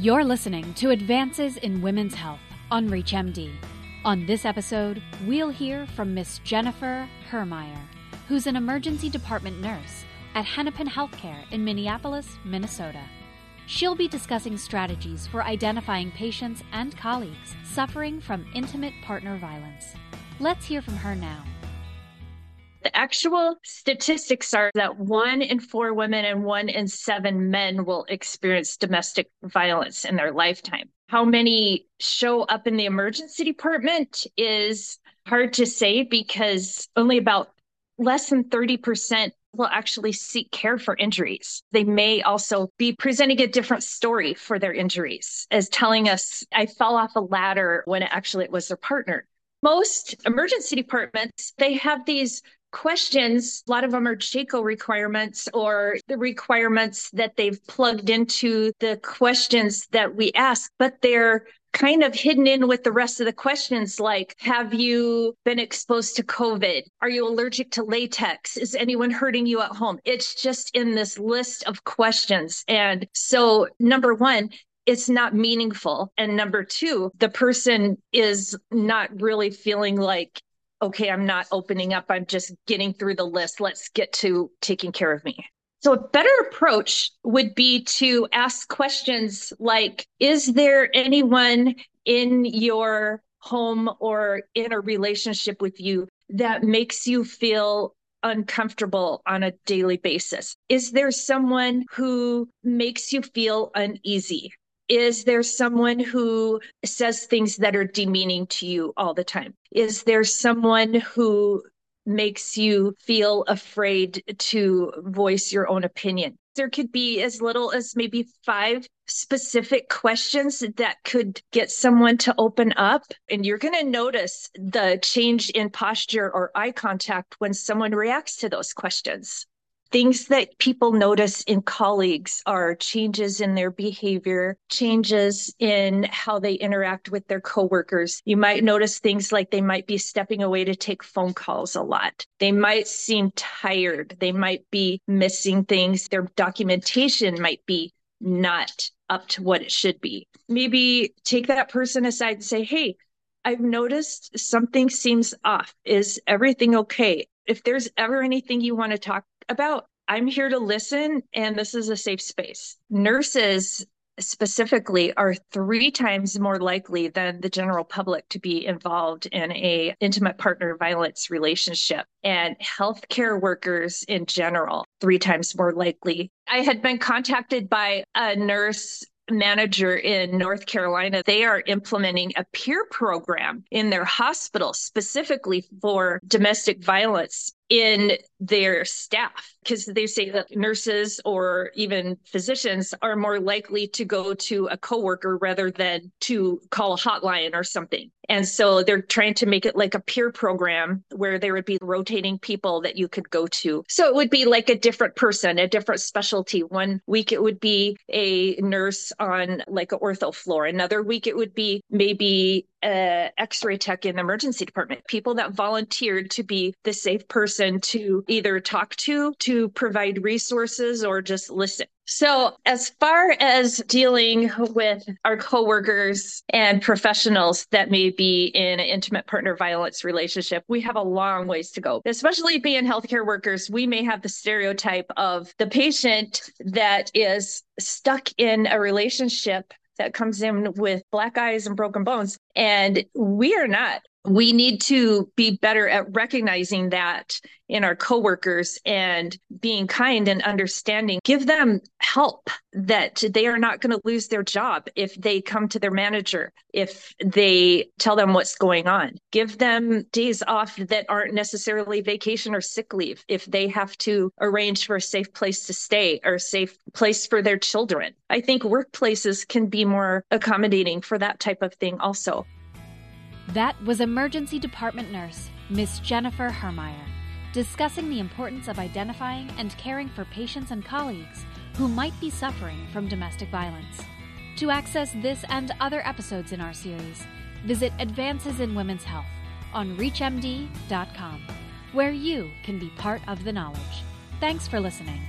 You're listening to Advances in Women's Health on ReachMD. On this episode, we'll hear from Miss Jennifer Herrmeyer, who's an emergency department nurse at Hennepin Healthcare in Minneapolis, Minnesota. She'll be discussing strategies for identifying patients and colleagues suffering from intimate partner violence. Let's hear from her now. The actual statistics are that one in four women and one in seven men will experience domestic violence in their lifetime. How many show up in the emergency department is hard to say because only about less than 30% will actually seek care for injuries. They may also be presenting a different story for their injuries as telling us, I fell off a ladder when actually it was their partner. Most emergency departments, they have these questions, a lot of them are JCAHO requirements or the requirements that they've plugged into the questions that we ask, but they're kind of hidden in with the rest of the questions like have you been exposed to covid? Are you allergic to latex? Is anyone hurting you at home? It's just in this list of questions. And so number 1 it's not meaningful. And number 2 the person is not really feeling like okay, I'm not opening up. I'm just getting through the list. Let's get to taking care of me. So, a better approach would be to ask questions like Is there anyone in your home or in a relationship with you that makes you feel uncomfortable on a daily basis? Is there someone who makes you feel uneasy? Is there someone who says things that are demeaning to you all the time? Is there someone who makes you feel afraid to voice your own opinion? There could be as little as maybe five specific questions that could get someone to open up. And you're going to notice the change in posture or eye contact when someone reacts to those questions. Things that people notice in colleagues are changes in their behavior, changes in how they interact with their coworkers. You might notice things like they might be stepping away to take phone calls a lot. They might seem tired. They might be missing things. Their documentation might be not up to what it should be. Maybe take that person aside and say, Hey, I've noticed something seems off. Is everything okay? If there's ever anything you want to talk about. I'm here to listen, and this is a safe space. Nurses specifically are three times more likely than the general public to be involved in a intimate partner violence relationship and healthcare workers in general three times more likely i had been contacted by a nurse manager in North Carolina, they are implementing a peer program in their hospital specifically for domestic violence in their staff because they say that nurses or even physicians are more likely to go to a coworker rather than to call a hotline or something. And so they're trying to make it like a peer program where there would be rotating people that you could go to. So it would be like a different person, a different specialty. One week it would be a nurse on like an ortho floor. Another week it would be maybe a x-ray tech in the emergency department people that volunteered to be the safe person to either talk to to provide resources or just listen so, as far as dealing with our coworkers and professionals that may be in an intimate partner violence relationship, we have a long ways to go. Especially being healthcare workers, we may have the stereotype of the patient that is stuck in a relationship that comes in with black eyes and broken bones. And we are not we need to be better at recognizing that in our coworkers and being kind and understanding. Give them help that they are not going to lose their job if they come to their manager if they tell them what's going on. Give them days off that aren't necessarily vacation or sick leave if they have to arrange for a safe place to stay or a safe place for their children. I think workplaces can be more accommodating for that type of thing also that was emergency department nurse Miss Jennifer Herrmeyer discussing the importance of identifying and caring for patients and colleagues who might be suffering from domestic violence. To access this and other episodes in our series, visit Advances in Women's Health on ReachMD.com, where you can be part of the knowledge. Thanks for listening.